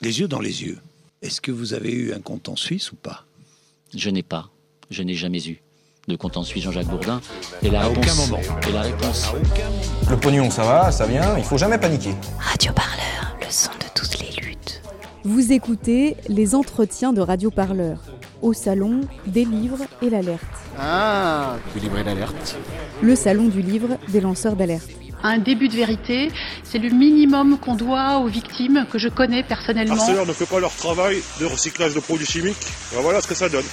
Les yeux dans les yeux. Est-ce que vous avez eu un compte en Suisse ou pas? Je n'ai pas. Je n'ai jamais eu de compte en Suisse Jean-Jacques Bourdin. Et la À réponse, aucun moment. Et la réponse. Le pognon, ça va, ça vient, il faut jamais paniquer. Radio Parleur, le son de toutes les luttes. Vous écoutez les entretiens de Radio Parleur au salon des livres et l'alerte. Ah, du livret d'alerte. Le salon du livre des lanceurs d'alerte. Un début de vérité, c'est le minimum qu'on doit aux victimes que je connais personnellement. Arcelor ne fait pas leur travail de recyclage de produits chimiques. Ben voilà ce que ça donne.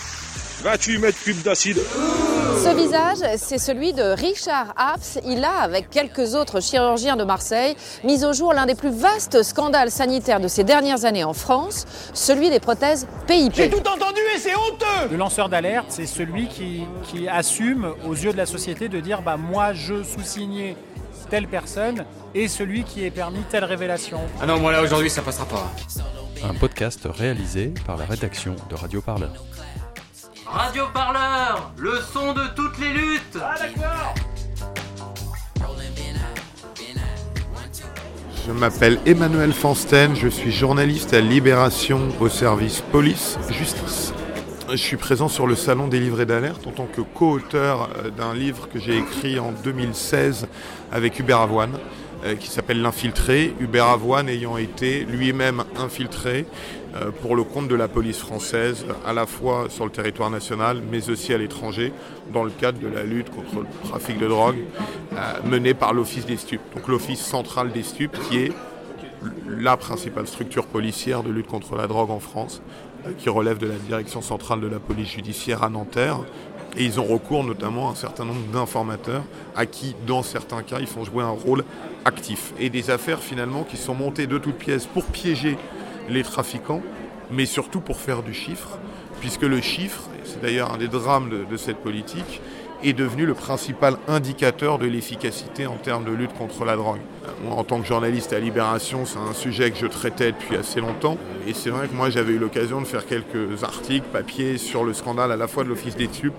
28 mètres cubes d'acide. Ce visage, c'est celui de Richard Hafs. Il a, avec quelques autres chirurgiens de Marseille, mis au jour l'un des plus vastes scandales sanitaires de ces dernières années en France, celui des prothèses PIP. entendu et c'est honteux Le lanceur d'alerte, c'est celui qui, qui assume aux yeux de la société de dire bah, moi je sous-signais telle personne et celui qui est permis telle révélation. Ah non, moi là aujourd'hui ça passera pas. Un podcast réalisé par la rédaction de Radio Parleur. Radio Parleur, le son de toutes les luttes. Ah d'accord Je m'appelle Emmanuel Fansten, je suis journaliste à Libération au service police-justice. Je suis présent sur le salon des livrets d'alerte en tant que co-auteur euh, d'un livre que j'ai écrit en 2016 avec Hubert Avoine euh, qui s'appelle L'infiltré. Hubert Avoine ayant été lui-même infiltré euh, pour le compte de la police française, à la fois sur le territoire national mais aussi à l'étranger, dans le cadre de la lutte contre le trafic de drogue menée par l'Office des stupes. Donc l'Office central des stupes qui est la principale structure policière de lutte contre la drogue en France, qui relève de la direction centrale de la police judiciaire à Nanterre. Et ils ont recours notamment à un certain nombre d'informateurs à qui, dans certains cas, ils font jouer un rôle actif. Et des affaires finalement qui sont montées de toutes pièces pour piéger les trafiquants, mais surtout pour faire du chiffre, puisque le chiffre, c'est d'ailleurs un des drames de, de cette politique, est devenu le principal indicateur de l'efficacité en termes de lutte contre la drogue. En tant que journaliste à Libération, c'est un sujet que je traitais depuis assez longtemps. Et c'est vrai que moi, j'avais eu l'occasion de faire quelques articles, papiers sur le scandale à la fois de l'Office des tubes,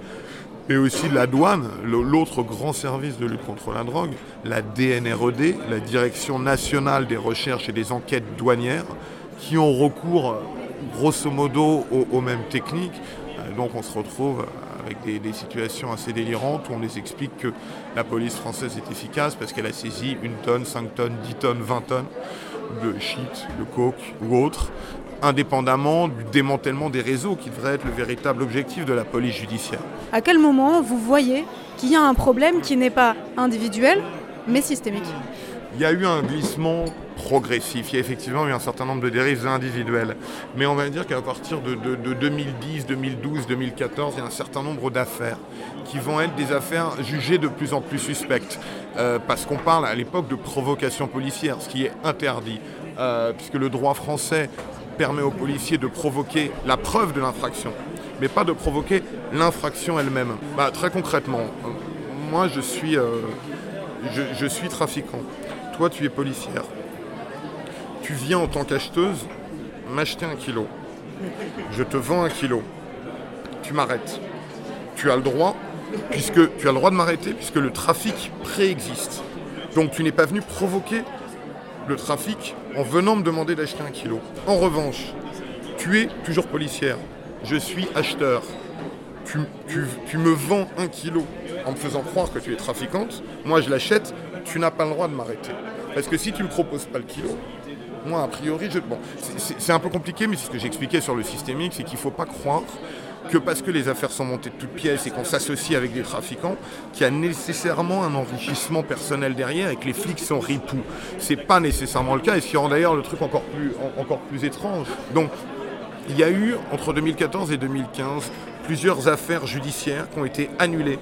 mais aussi de la douane, l'autre grand service de lutte contre la drogue, la DNRED, la Direction nationale des recherches et des enquêtes douanières, qui ont recours grosso modo aux, aux mêmes techniques. Donc on se retrouve avec des, situations assez délirantes où on les explique que la police française est efficace parce qu'elle a saisi une tonne, 5 tonnes, 10 tonnes, 20 tonnes de shit, de coke ou autre, indépendamment du démantèlement des réseaux qui devrait être le véritable objectif de la police judiciaire. À quel moment vous voyez qu'il y a un problème qui n'est pas individuel mais systémique? Il y a eu un glissement progressif. Il y a effectivement eu un certain nombre de dérives individuelles. Mais on va dire qu'à partir de, de, de, 2010, 2012, 2014, il y a un certain nombre d'affaires qui vont être des affaires jugées de plus en plus suspectes. Euh, parce qu'on parle à l'époque de provocation policière, ce qui est interdit. Euh, puisque le droit français permet aux policiers de provoquer la preuve de l'infraction, mais pas de provoquer l'infraction elle-même. Bah, très concrètement, euh, moi je suis trafiquant. Toi tu es policière tu viens en tant qu'acheteuse m'acheter un kilo. Je te vends un kilo. Tu m'arrêtes. Tu as le droit, puisque tu as le droit de m'arrêter, puisque le trafic préexiste. Donc tu n'es pas venu provoquer le trafic en venant me demander d'acheter un kilo. En revanche, tu es toujours policière. Je suis acheteur. Tu, tu, tu me vends un kilo en me faisant croire que tu es trafiquante. Moi, je l'achète. Tu n'as pas le droit de m'arrêter. Parce que si tu ne me proposes pas le kilo, moi, a priori, je... bon, c'est un peu compliqué, mais c'est ce que j'expliquais sur le systémique, c'est qu'il ne faut pas croire que parce que les affaires sont montées de toutes pièces et qu'on s'associe avec des trafiquants, qu'il y a nécessairement un enrichissement personnel derrière et que les flics sont ripoux. C'est pas nécessairement le cas, et ce qui rend d'ailleurs le truc encore plus, encore plus étrange. Donc, il y a eu, entre 2014 et 2015, plusieurs affaires judiciaires qui ont été annulées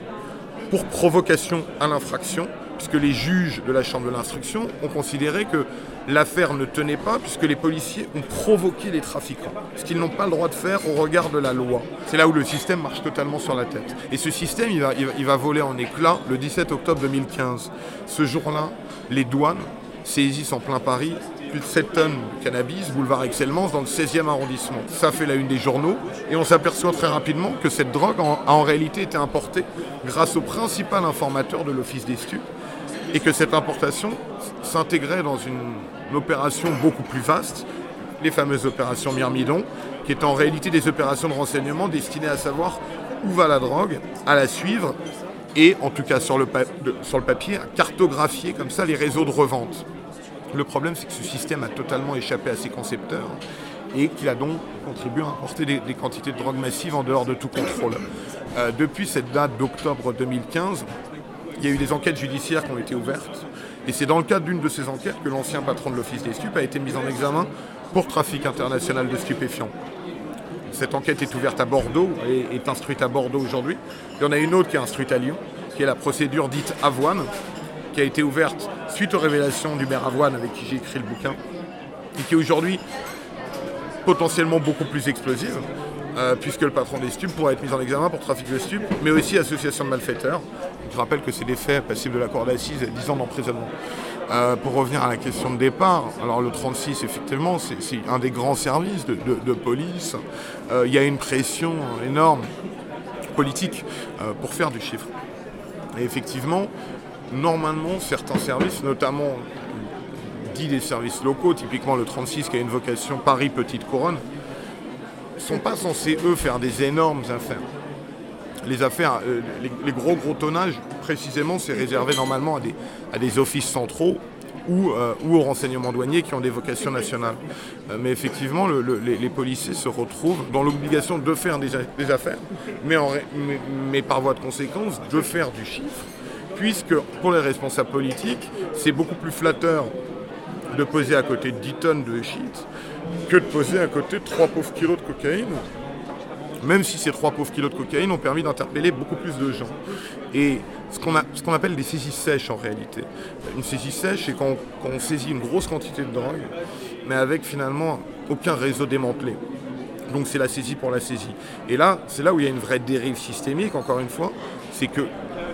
pour provocation à l'infraction, puisque les juges de la Chambre de l'instruction ont considéré que l'affaire ne tenait pas, puisque les policiers ont provoqué les trafiquants, ce qu'ils n'ont pas le droit de faire au regard de la loi. C'est là où le système marche totalement sur la tête. Et ce système, il va, il va, voler en éclats le 17 octobre 2015. Ce jour-là, les douanes saisissent en plein Paris plus de 7 tonnes de cannabis, boulevard Excellence, dans le 16e arrondissement. Ça fait la une des journaux, et on s'aperçoit très rapidement que cette drogue a en réalité été importée grâce au principal informateur de l'Office des stupes, et que cette importation s'intégrait dans une, opération beaucoup plus vaste, les fameuses opérations Myrmidon, qui est en réalité des opérations de renseignement destinées à savoir où va la drogue, à la suivre et, en tout cas sur le, papier, à cartographier comme ça les réseaux de revente. Le problème, c'est que ce système a totalement échappé à ses concepteurs et qu'il a donc contribué à importer des, quantités de drogue massives en dehors de tout contrôle. Euh, depuis cette date d'octobre 2015, il y a eu des enquêtes judiciaires qui ont été ouvertes. Et c'est dans le cadre d'une de ces enquêtes que l'ancien patron de l'Office des stupes a été mis en examen pour trafic international de stupéfiants. Cette enquête est ouverte à Bordeaux et est instruite à Bordeaux aujourd'hui. Il y en a une autre qui est instruite à Lyon, qui est la procédure dite Avoine, qui a été ouverte suite aux révélations du maire Avoine avec qui j'ai écrit le bouquin, et qui est aujourd'hui potentiellement beaucoup plus explosive, euh, puisque le patron des stupes pourrait être mis en examen pour trafic de stupes, mais aussi association de malfaiteurs. Je rappelle que c'est des faits passibles de la cour d'assises et 10 ans d'emprisonnement. Euh, pour revenir à la question de départ, alors le 36, effectivement, c'est un des grands services de, police. Euh, il y a une pression énorme politique pour faire du chiffre. Et effectivement, normalement, certains services, notamment dit des services locaux, typiquement le 36 qui a une vocation Paris-Petite Couronne, ne sont pas censés, eux, faire des énormes affaires. Les affaires, euh, les, gros gros tonnages, précisément, c'est réservé normalement à des, à des offices centraux ou, euh, ou, aux renseignements douaniers qui ont des vocations nationales. Euh, mais effectivement, les, policiers se retrouvent dans l'obligation de faire des, affaires, mais, par voie de conséquence, de faire du chiffre, puisque pour les responsables politiques, c'est beaucoup plus flatteur de poser à côté de 10 tonnes de shit que de poser à côté 3 pauvres kilos de cocaïne. Même si ces 3 pauvres kilos de cocaïne ont permis d'interpeller beaucoup plus de gens. Et ce qu'on, appelle des saisies sèches en réalité. Une saisie sèche, c'est quand, quand on saisit une grosse quantité de drogue, mais avec finalement aucun réseau démantelé. Donc c'est la saisie pour la saisie. Et là, c'est là où il y a une vraie dérive systémique, encore une fois, c'est que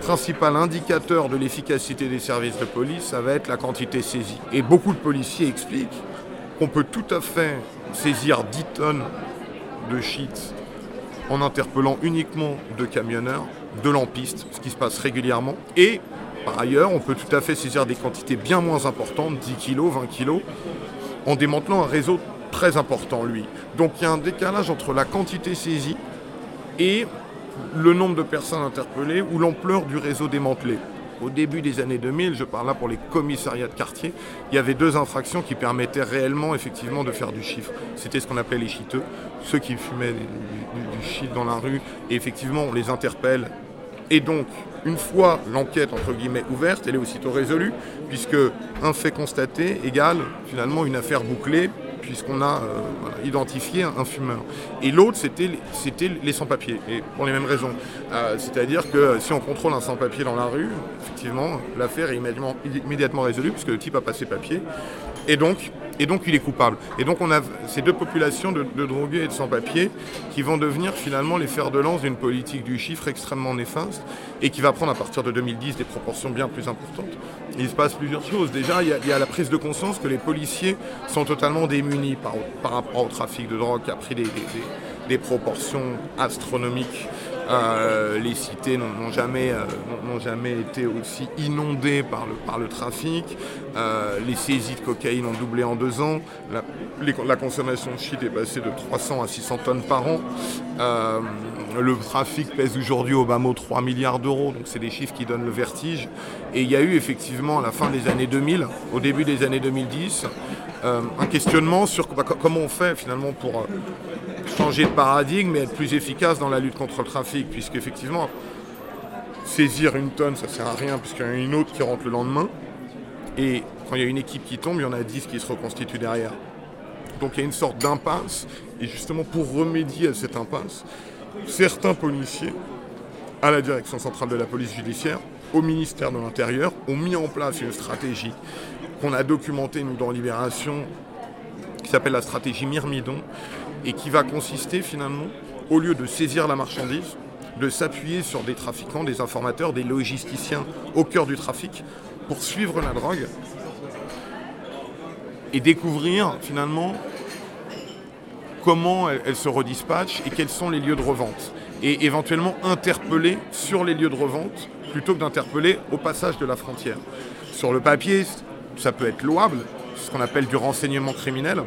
principal indicateur de l'efficacité des services de police, ça va être la quantité saisie. Et beaucoup de policiers expliquent qu'on peut tout à fait saisir 10 tonnes de shit en interpellant uniquement deux camionneurs, de lampistes, ce qui se passe régulièrement. Et par ailleurs, on peut tout à fait saisir des quantités bien moins importantes, 10 kg, 20 kg, en démantelant un réseau très important, lui. Donc il y a un décalage entre la quantité saisie et le nombre de personnes interpellées ou l'ampleur du réseau démantelé. Au début des années 2000, je parle là pour les commissariats de quartier, il y avait deux infractions qui permettaient réellement effectivement de faire du chiffre. C'était ce qu'on appelait les chiteux, ceux qui fumaient du, shit dans la rue, et effectivement on les interpelle. Et donc, une fois l'enquête entre guillemets ouverte, elle est aussitôt résolue, puisque un fait constaté égale finalement une affaire bouclée puisqu'on a euh, identifié un, fumeur. Et l'autre, c'était, les sans-papiers, et pour les mêmes raisons. Euh, c'est-à-dire que si on contrôle un sans-papier dans la rue, effectivement, l'affaire est immédiatement, immédiatement résolue, puisque le type a passé papier. Et donc, et donc il est coupable. Et donc on a ces deux populations de, drogués et de sans-papiers qui vont devenir finalement les fers de lance d'une politique du chiffre extrêmement néfaste et qui va prendre à partir de 2010 des proportions bien plus importantes. Il se passe plusieurs choses. Déjà, il y a, la prise de conscience que les policiers sont totalement démunis par, rapport au trafic de drogue qui a pris des proportions astronomiques. Euh, les cités n'ont jamais, euh, été aussi inondées par le, trafic. Euh, les saisies de cocaïne ont doublé en deux ans. La, la, consommation de shit est passée de 300 à 600 tonnes par an. le trafic pèse aujourd'hui au bas mot 3 milliards d'euros, donc c'est des chiffres qui donnent le vertige. Et il y a eu effectivement à la fin des années 2000, au début des années 2010, un questionnement sur bah, comment on fait finalement pour changer de paradigme et être plus efficace dans la lutte contre le trafic, puisque effectivement, saisir une tonne, ça sert à rien, puisqu'il y en a une autre qui rentre le lendemain. Et quand il y a une équipe qui tombe, il y en a 10 qui se reconstituent derrière. Donc il y a une sorte d'impasse. Et justement, pour remédier à cette impasse, certains policiers, à la direction centrale de la police judiciaire, au ministère de l'Intérieur, ont mis en place une stratégie qu'on a documentée, nous, dans Libération, qui s'appelle la stratégie Myrmidon, et qui va consister finalement, au lieu de saisir la marchandise, de s'appuyer sur des trafiquants, des informateurs, des logisticiens au cœur du trafic pour suivre la drogue et découvrir finalement comment elle, se redispatche et quels sont les lieux de revente. Et éventuellement interpeller sur les lieux de revente plutôt que d'interpeller au passage de la frontière. Sur le papier, ça peut être louable, ce qu'on appelle du renseignement criminel,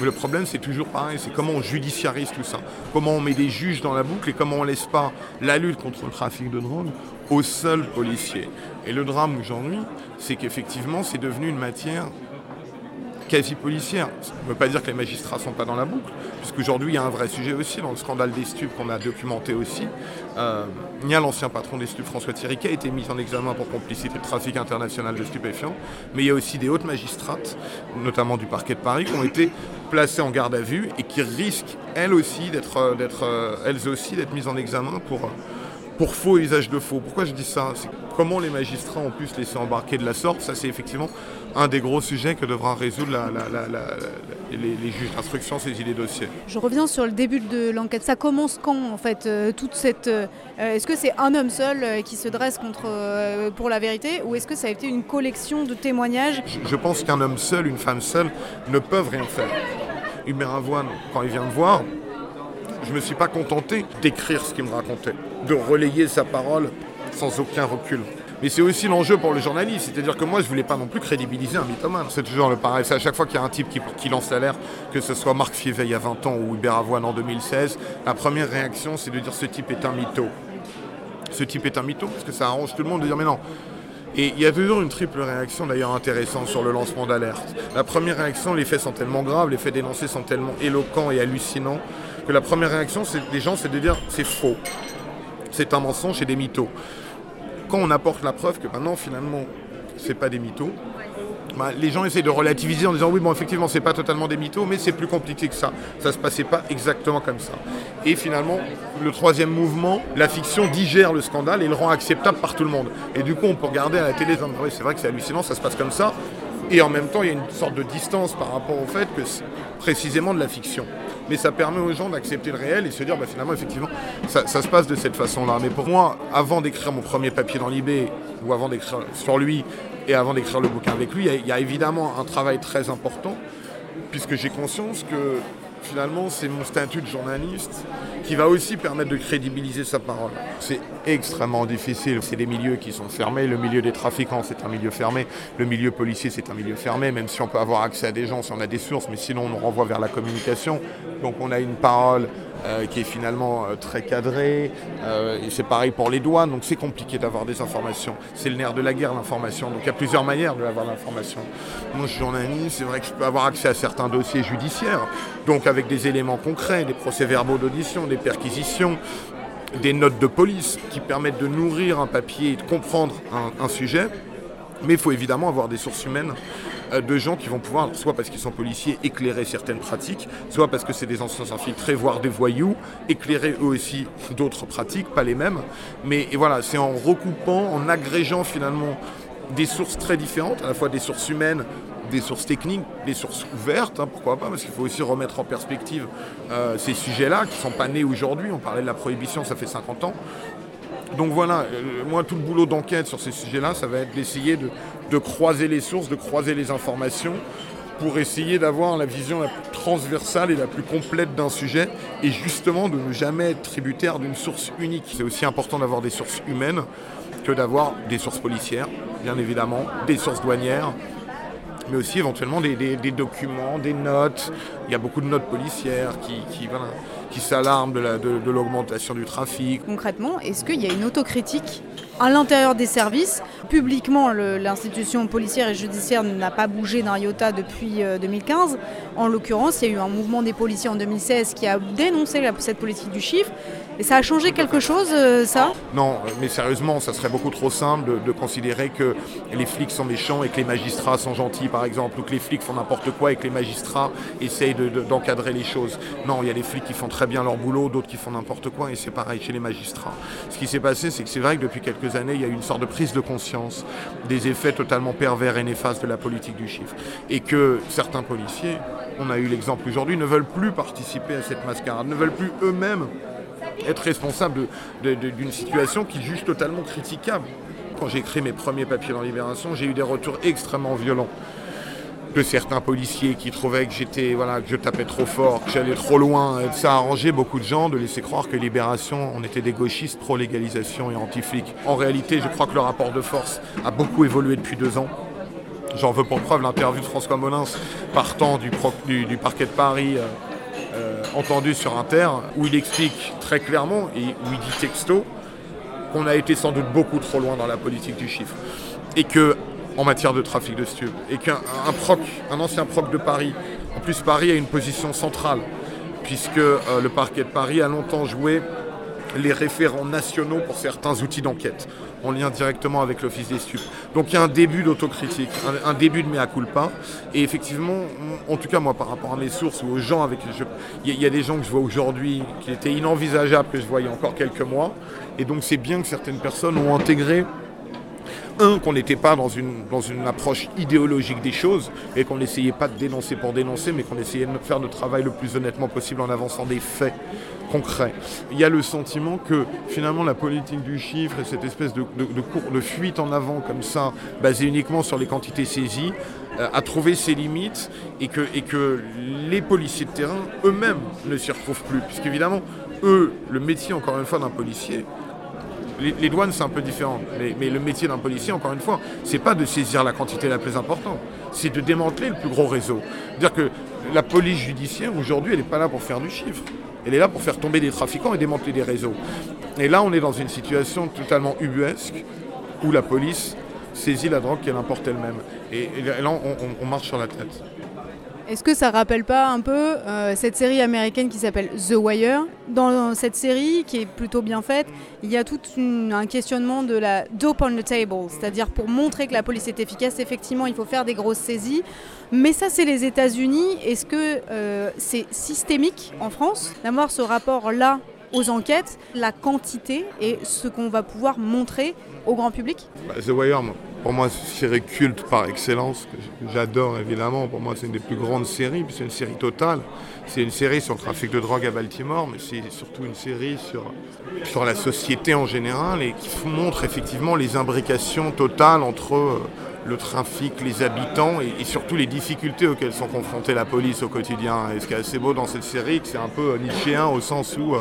Le problème, c'est toujours pareil, c'est comment on judiciarise tout ça. Comment on met des juges dans la boucle et comment on laisse pas la lutte contre le trafic de drogue aux seuls policiers. Et le drame aujourd'hui, c'est qu'effectivement, c'est devenu une matière quasi policière. Ça ne veut pas dire que les magistrats ne sont pas dans la boucle, puisqu'aujourd'hui, il y a un vrai sujet aussi dans le scandale des stupes qu'on a documenté aussi. Euh, il y a l'ancien patron des stupes, François Thierry, qui a été mis en examen pour complicité de trafic international de stupéfiants, mais il y a aussi des hautes magistrates, notamment du parquet de Paris, qui ont été placées en garde à vue et qui risquent, elles aussi, d'être, d'être, euh, elles aussi, d'être mises en examen pour pour faux usage de faux. Pourquoi je dis ça? Comment les magistrats ont pu se laisser embarquer de la sorte? Ça, c'est effectivement un des gros sujets que devra résoudre la- la- la- la- les, les juges d'instruction saisis des dossiers. Je reviens sur le début de l'enquête. Ça commence quand, en fait, euh, toute cette... euh, est-ce que c'est un homme seul euh, qui se dresse contre, euh, pour la vérité ou est-ce que ça a été une collection de témoignages? Je pense qu'un homme seul, une femme seule, ne peuvent rien faire. Hubert Avoine, quand il vient me voir, je ne me suis pas contenté d'écrire ce qu'il me racontait, de relayer sa parole sans aucun recul. Mais c'est aussi l'enjeu pour le journaliste, c'est-à-dire que moi je voulais pas non plus crédibiliser un mythomane. C'est toujours le pareil, c'est à chaque fois qu'il y a un type qui, lance l'alerte, que ce soit Marc Fievel il y a 20 ans ou Hubert Avoine en 2016, la première réaction c'est de dire ce type est un mytho. Ce type est un mytho, parce que ça arrange tout le monde de dire mais non, et il y a toujours une triple réaction d'ailleurs intéressante sur le lancement d'alerte. La première réaction, les faits sont tellement graves, les faits dénoncés sont tellement éloquents et hallucinants, que la première réaction des gens, c'est de dire c'est faux, c'est un mensonge et des mythos. Quand on apporte la preuve que maintenant finalement c'est pas des mythos, bah, les gens essaient de relativiser en disant oui bon effectivement c'est pas totalement des mythos mais c'est plus compliqué que ça. Ça se passait pas exactement comme ça. Et finalement le troisième mouvement, la fiction digère le scandale et le rend acceptable par tout le monde. Et du coup on peut regarder à la télé, c'est vrai que c'est hallucinant, ça se passe comme ça. Et en même temps il y a une sorte de distance par rapport au fait que c'est précisément de la fiction. Mais ça permet aux gens d'accepter le réel et se dire bah, finalement effectivement ça, se passe de cette façon-là. Mais pour moi, avant d'écrire mon premier papier dans l'IB ou avant d'écrire sur lui et avant d'écrire le bouquin avec lui, il y, a évidemment un travail très important puisque j'ai conscience que finalement c'est mon statut de journaliste qui va aussi permettre de crédibiliser sa parole. C'est extrêmement difficile, c'est des milieux qui sont fermés, le milieu des trafiquants c'est un milieu fermé, le milieu policier c'est un milieu fermé, même si on peut avoir accès à des gens, si on a des sources, mais sinon on nous renvoie vers la communication. Donc on a une parole euh, qui est finalement euh, très cadrée, euh, et c'est pareil pour les douanes, donc c'est compliqué d'avoir des informations. C'est le nerf de la guerre l'information, donc il y a plusieurs manières de avoir l'information. Moi je suis journaliste, c'est vrai que je peux avoir accès à certains dossiers judiciaires, donc avec des éléments concrets, des procès-verbaux d'audition, des perquisitions, des notes de police qui permettent de nourrir un papier et de comprendre un, sujet. Mais il faut évidemment avoir des sources humaines de gens qui vont pouvoir, soit parce qu'ils sont policiers, éclairer certaines pratiques, soit parce que c'est des anciens infiltrés, voire des voyous, éclairer eux aussi d'autres pratiques, pas les mêmes. Mais voilà, c'est en recoupant, en agrégeant finalement des sources très différentes, à la fois des sources humaines, des sources techniques, des sources ouvertes, hein, pourquoi pas, parce qu'il faut aussi remettre en perspective euh, ces sujets-là qui sont pas nés aujourd'hui. On parlait de la prohibition, ça fait 50 ans. Donc voilà, euh, moi tout le boulot d'enquête sur ces sujets-là, ça va être d'essayer de, de croiser les sources, de croiser les informations pour essayer d'avoir la vision la plus transversale et la plus complète d'un sujet et justement de ne jamais être tributaire d'une source unique. C'est aussi important d'avoir des sources humaines que d'avoir des sources policières, bien évidemment, des sources douanières, mais aussi éventuellement des, documents, des notes. Il y a beaucoup de notes policières qui, s'alarment de la- de- de l'augmentation du trafic. Concrètement, est-ce qu'il y a une autocritique à l'intérieur des services Publiquement, l'institution policière et judiciaire n'a pas bougé d'un iota depuis euh, 2015. En l'occurrence, il y a eu un mouvement des policiers en 2016 qui a dénoncé cette politique du chiffre. Et ça a changé quelque chose, euh, ça Non, mais sérieusement, ça serait beaucoup trop simple de, considérer que les flics sont méchants et que les magistrats sont gentils, par exemple, ou que les flics font n'importe quoi et que les magistrats essayent de- de- d'encadrer les choses. Non, il y a des flics qui font très bien leur boulot, d'autres qui font n'importe quoi, et c'est pareil chez les magistrats. Ce qui s'est passé, c'est que c'est vrai que depuis quelques années, il y a eu une sorte de prise de conscience des effets totalement pervers et néfastes de la politique du chiffre. Et que certains policiers, on a eu l'exemple aujourd'hui, ne veulent plus participer à cette mascarade, ne veulent plus eux-mêmes être responsable d'une situation qu'ils jugent totalement critiquable. Quand j'ai écrit mes premiers papiers dans Libération, j'ai eu des retours extrêmement violents de certains policiers qui trouvaient que j'étais voilà que je tapais trop fort, que j'allais trop loin. Ça a arrangé beaucoup de gens de laisser croire que Libération, on était des gauchistes pro-légalisation et anti-flics. En réalité, je crois que le rapport de force a beaucoup évolué depuis deux ans. j'en veux pour preuve l'interview de François Molins partant du, du, parquet de Paris. Entendu sur Inter, où il explique très clairement, et où il dit texto, qu'on a été sans doute beaucoup trop loin dans la politique du chiffre. Et que, en matière de trafic de stupes, et qu'un proc, un ancien proc de Paris, en plus Paris a une position centrale, puisque le parquet de Paris a longtemps joué les référents nationaux pour certains outils d'enquête, en lien directement avec l'Office des stupes. Donc il y a un début d'autocritique, un, début de mea culpa. Et effectivement, en tout cas moi par rapport à mes sources ou aux gens avec qui. Il y, a des gens que je vois aujourd'hui qui étaient inenvisageables que je voyais encore quelques mois. Et donc c'est bien que certaines personnes ont intégré un, qu'on n'était pas dans une, approche idéologique des choses et qu'on n'essayait pas de dénoncer pour dénoncer, mais qu'on essayait de faire notre travail le plus honnêtement possible en avançant des faits concret. Il y a le sentiment que finalement la politique du chiffre et cette espèce de, de, fuite en avant comme ça, basée uniquement sur les quantités saisies, euh, a trouvé ses limites et que, et que les policiers de terrain eux-mêmes ne s'y retrouvent plus. Puisqu'évidemment, eux, le métier encore une fois d'un policier, les, douanes, c'est un peu différent. Mais, le métier d'un policier, encore une fois, c'est pas de saisir la quantité la plus importante, c'est de démanteler le plus gros réseau. Dire que la police judiciaire, aujourd'hui, elle n'est pas là pour faire du chiffre. Elle est là pour faire tomber des trafiquants et démanteler des réseaux. Et là, on est dans une situation totalement ubuesque où la police saisit la drogue qu'elle importe elle-même. Et, là, on, marche sur la tête. Est-ce que ça rappelle pas un peu euh, cette série américaine qui s'appelle The Wire? Dans cette série, qui est plutôt bien faite, il y a tout un questionnement de la dope on the table, c'est-à-dire pour montrer que la police est efficace, effectivement, il faut faire des grosses saisies. Mais ça, c'est les États-Unis. Est-ce que euh, c'est systémique en France d'avoir ce rapport-là aux enquêtes, la quantité et ce qu'on va pouvoir montrer au grand public? Bah, The Wire, pour moi, c'est une série culte par excellence, que j'adore évidemment. Pour moi, c'est une des plus grandes séries, c'est une série totale. C'est une série sur le trafic de drogue à Baltimore, mais c'est surtout une série sur, sur la société en général et qui montre effectivement les imbrications totales entre euh, le trafic, les habitants et, surtout les difficultés auxquelles sont confrontés la police au quotidien. Et ce qui est assez beau dans cette série, c'est un peu nichéen au sens où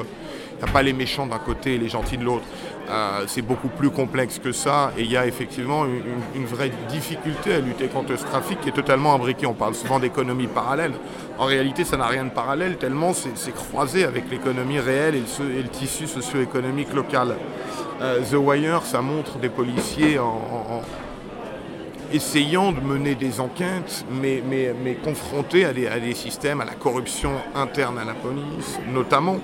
il n'y a pas les méchants d'un côté et les gentils de l'autre. Euh, c'est beaucoup plus complexe que ça et il y a effectivement une, vraie difficulté à lutter contre ce trafic qui est totalement imbriqué. On parle souvent d'économie parallèle. En réalité, ça n'a rien de parallèle tellement c'est croisé avec l'économie réelle et le, tissu socio-économique local. Euh, The Wire, ça montre des policiers en essayant de mener des enquêtes, mais, mais, à des, systèmes, à la corruption interne à la police, notamment.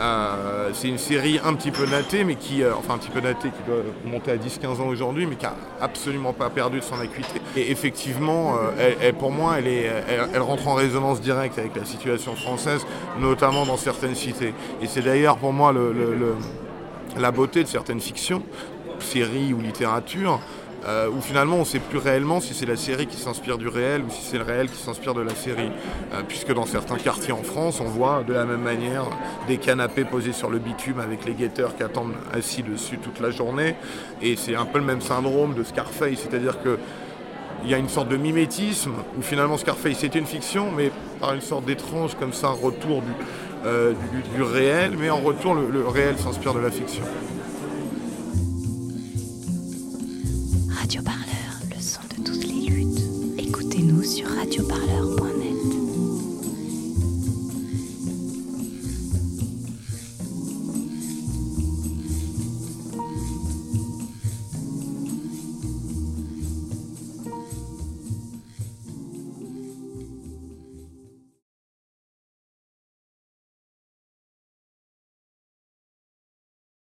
Euh, c'est une série un petit peu datée, mais qui, euh, enfin un petit peu datée, qui doit monter à 10-15 ans aujourd'hui, mais qui a absolument pas perdu de son acuité. Et effectivement, euh, pour moi, elle, rentre en résonance directe avec la situation française, notamment dans certaines cités. Et c'est d'ailleurs pour moi la beauté de certaines fictions, séries ou littérature, euh, où finalement on ne sait plus réellement si c'est la série qui s'inspire du réel ou si c'est le réel qui s'inspire de la série. Euh, puisque dans certains quartiers en France, on voit de la même manière des canapés posés sur le bitume avec les guetteurs qui attendent assis dessus toute la journée. Et c'est un peu le même syndrome de Scarface, c'est-à-dire que il y a une sorte de mimétisme où finalement Scarface c'était une fiction, mais par une sorte d'étrange comme ça retour du, euh, du, réel, mais en retour le réel s'inspire de la fiction. Sur radioparleur.net.